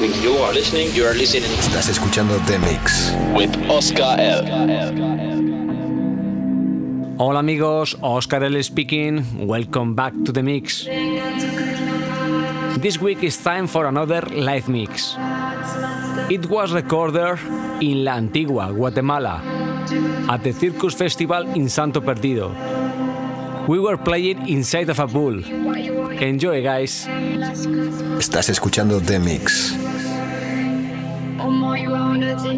listening. You are listening. You are listening Estás escuchando The Mix. with Oscar L. Hola amigos, Oscar L speaking. Welcome back to the mix. This week is time for another live mix. It was recorded in La Antigua, Guatemala, at the Circus Festival in Santo Perdido. We were playing inside of a bull. Enjoy, guys. Estás escuchando The Mix. 思いは同じ。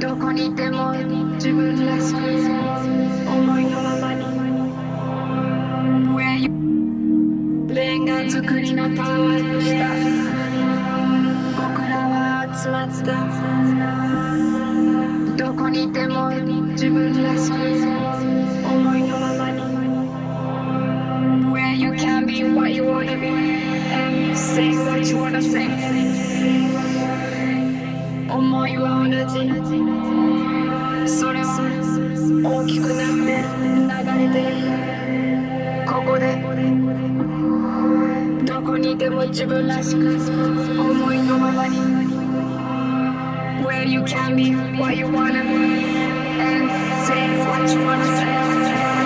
どこにいても自分らしく思いのままに。Where you レンガ作りのタワーの下僕らは集まった。どこにいても自分らしく思いのままに。Where you can be what you wanna be and say what you wanna say 思いは同じそれは大きくなって流れてここでどこにいても自分らしく思いのままに Where you can be what you wanna be and say what you wanna say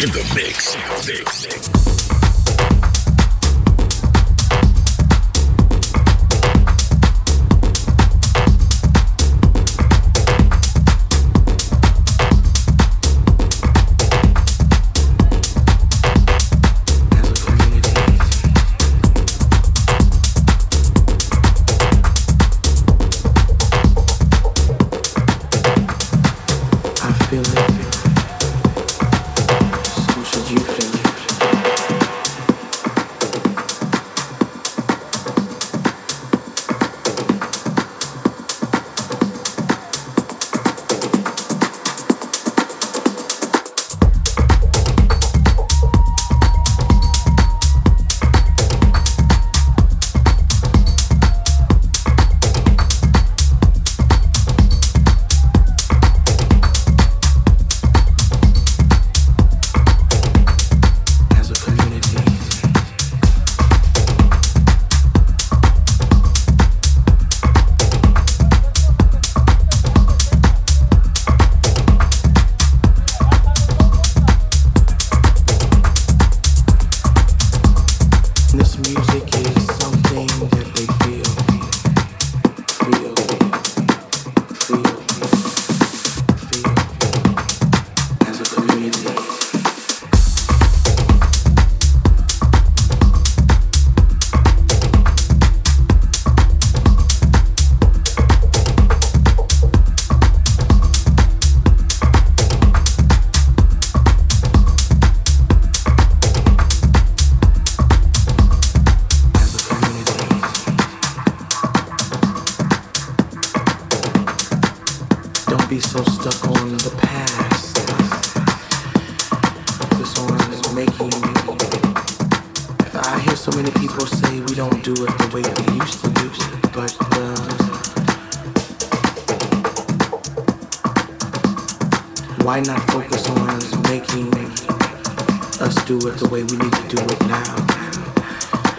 In the mix. mix. be so stuck on the past. This one is making me. I hear so many people say we don't do it the way we used to do it, but. Uh, why not focus on making us do it the way we need to do it now?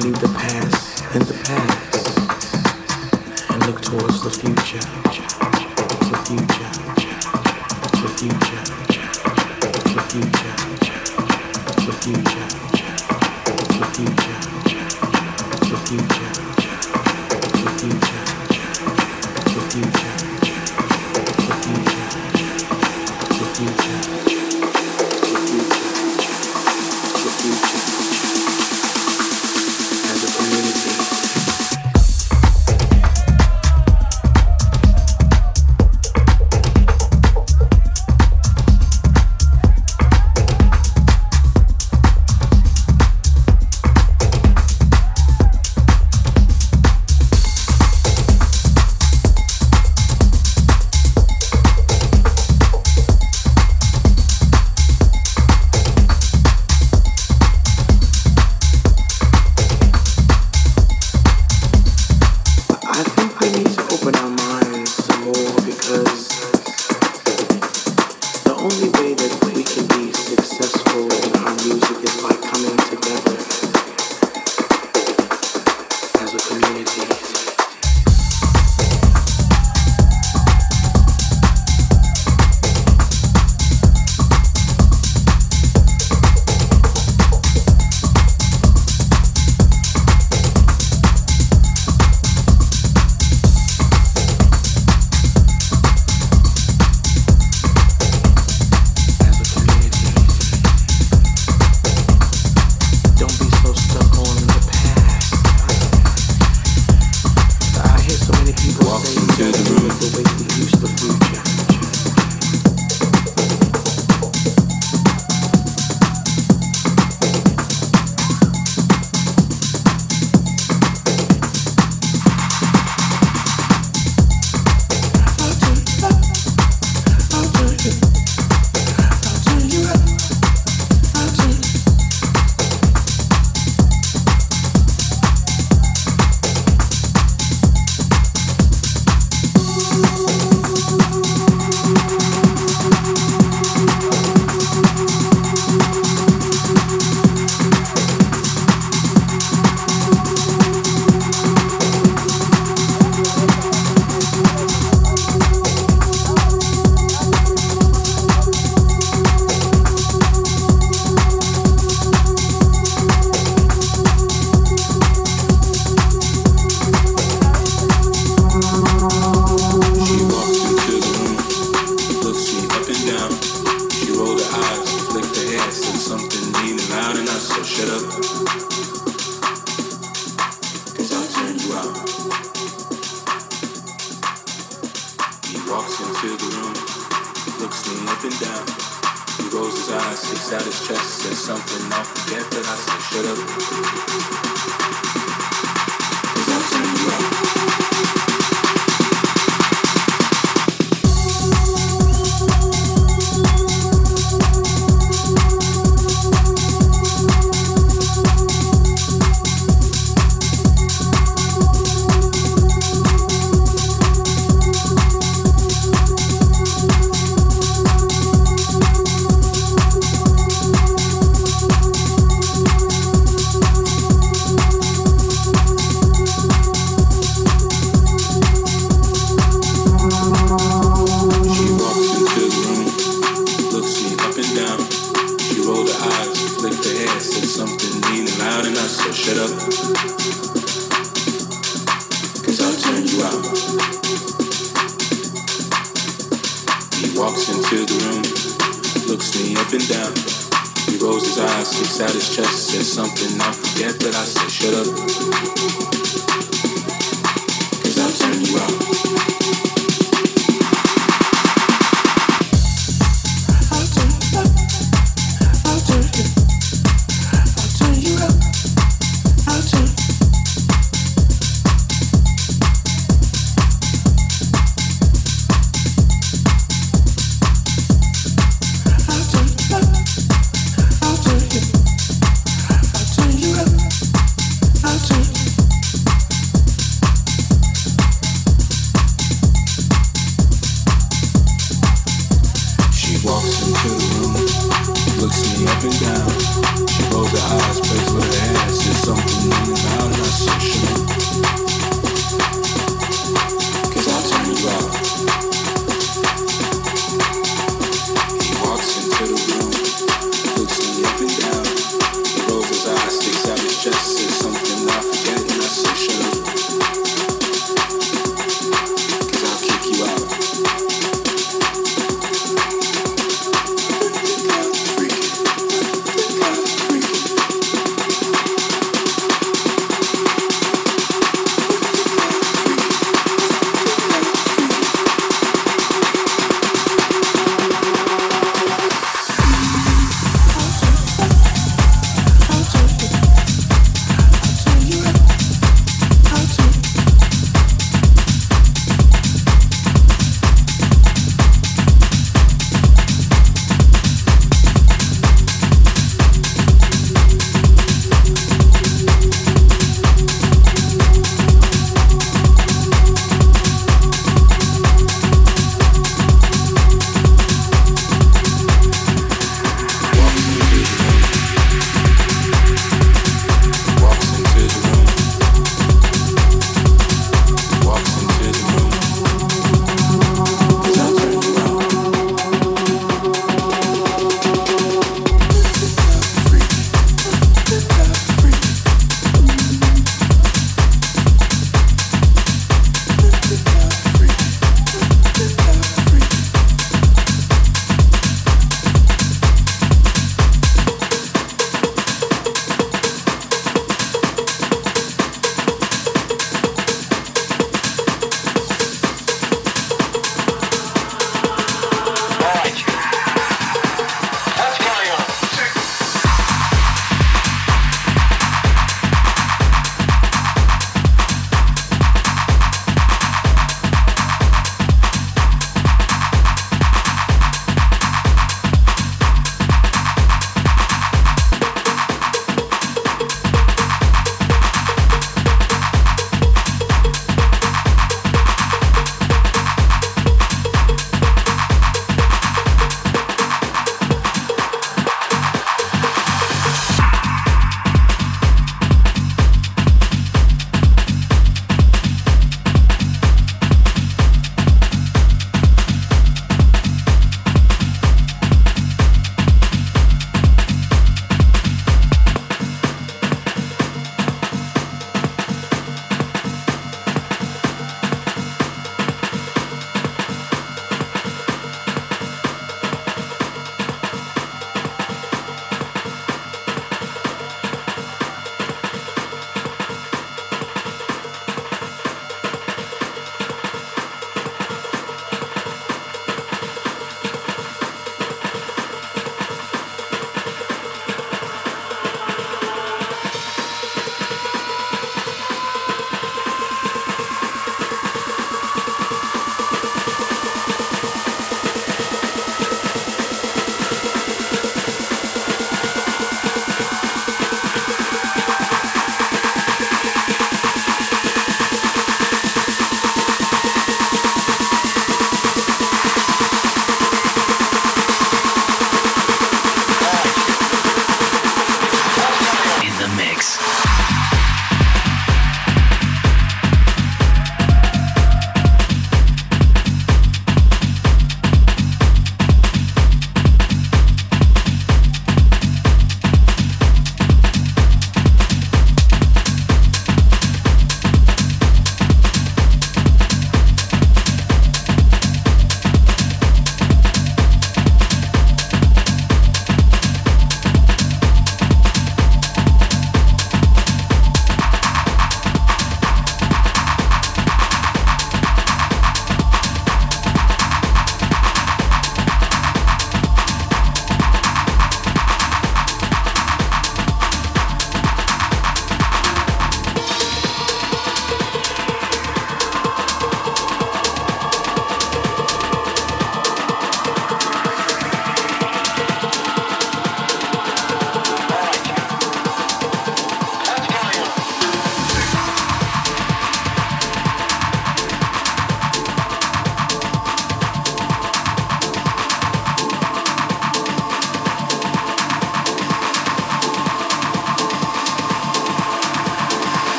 Leave the past in the past and look towards the future future.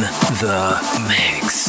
the mix.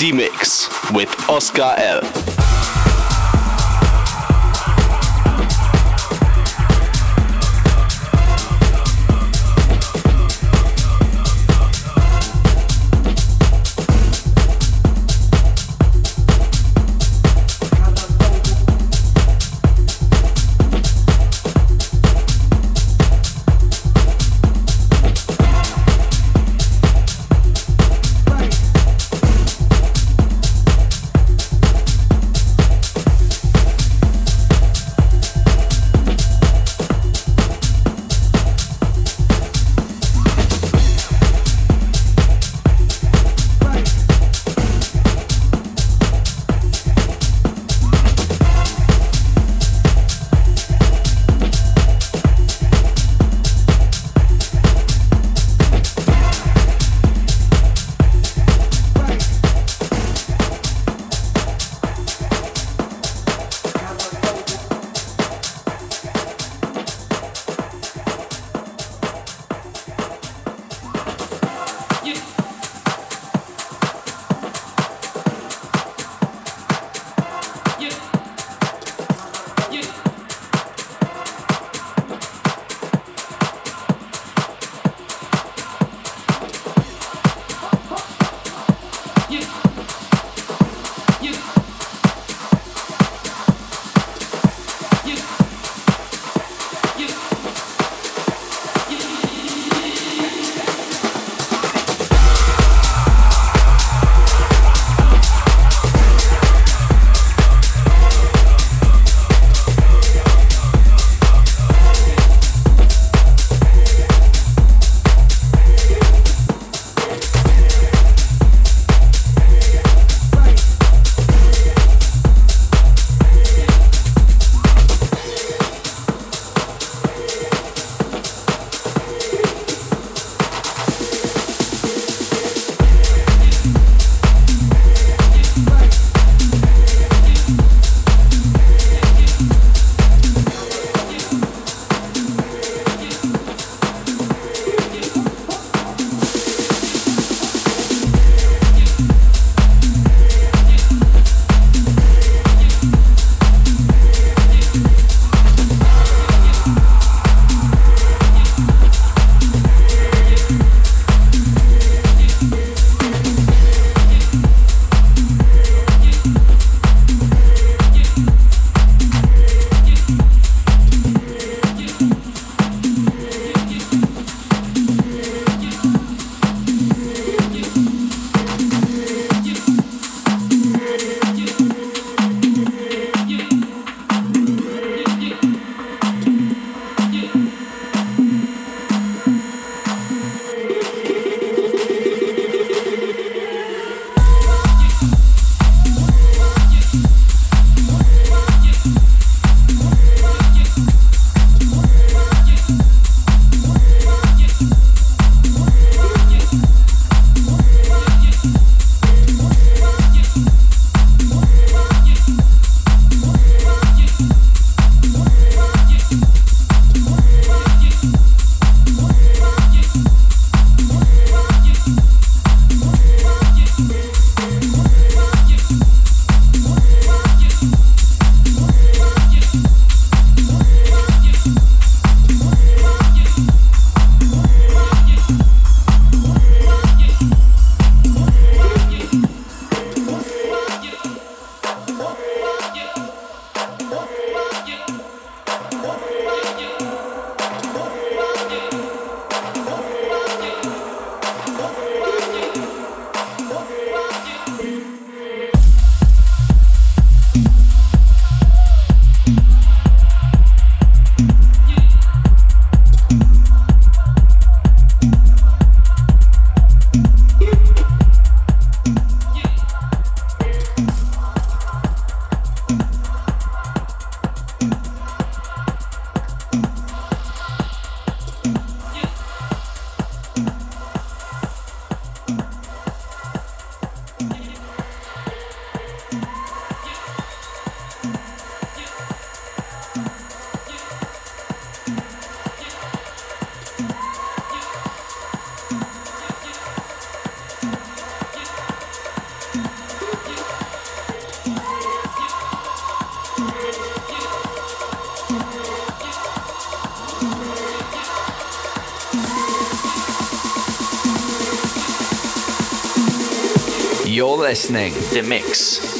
D-Mix with Oscar L. You're listening The Mix.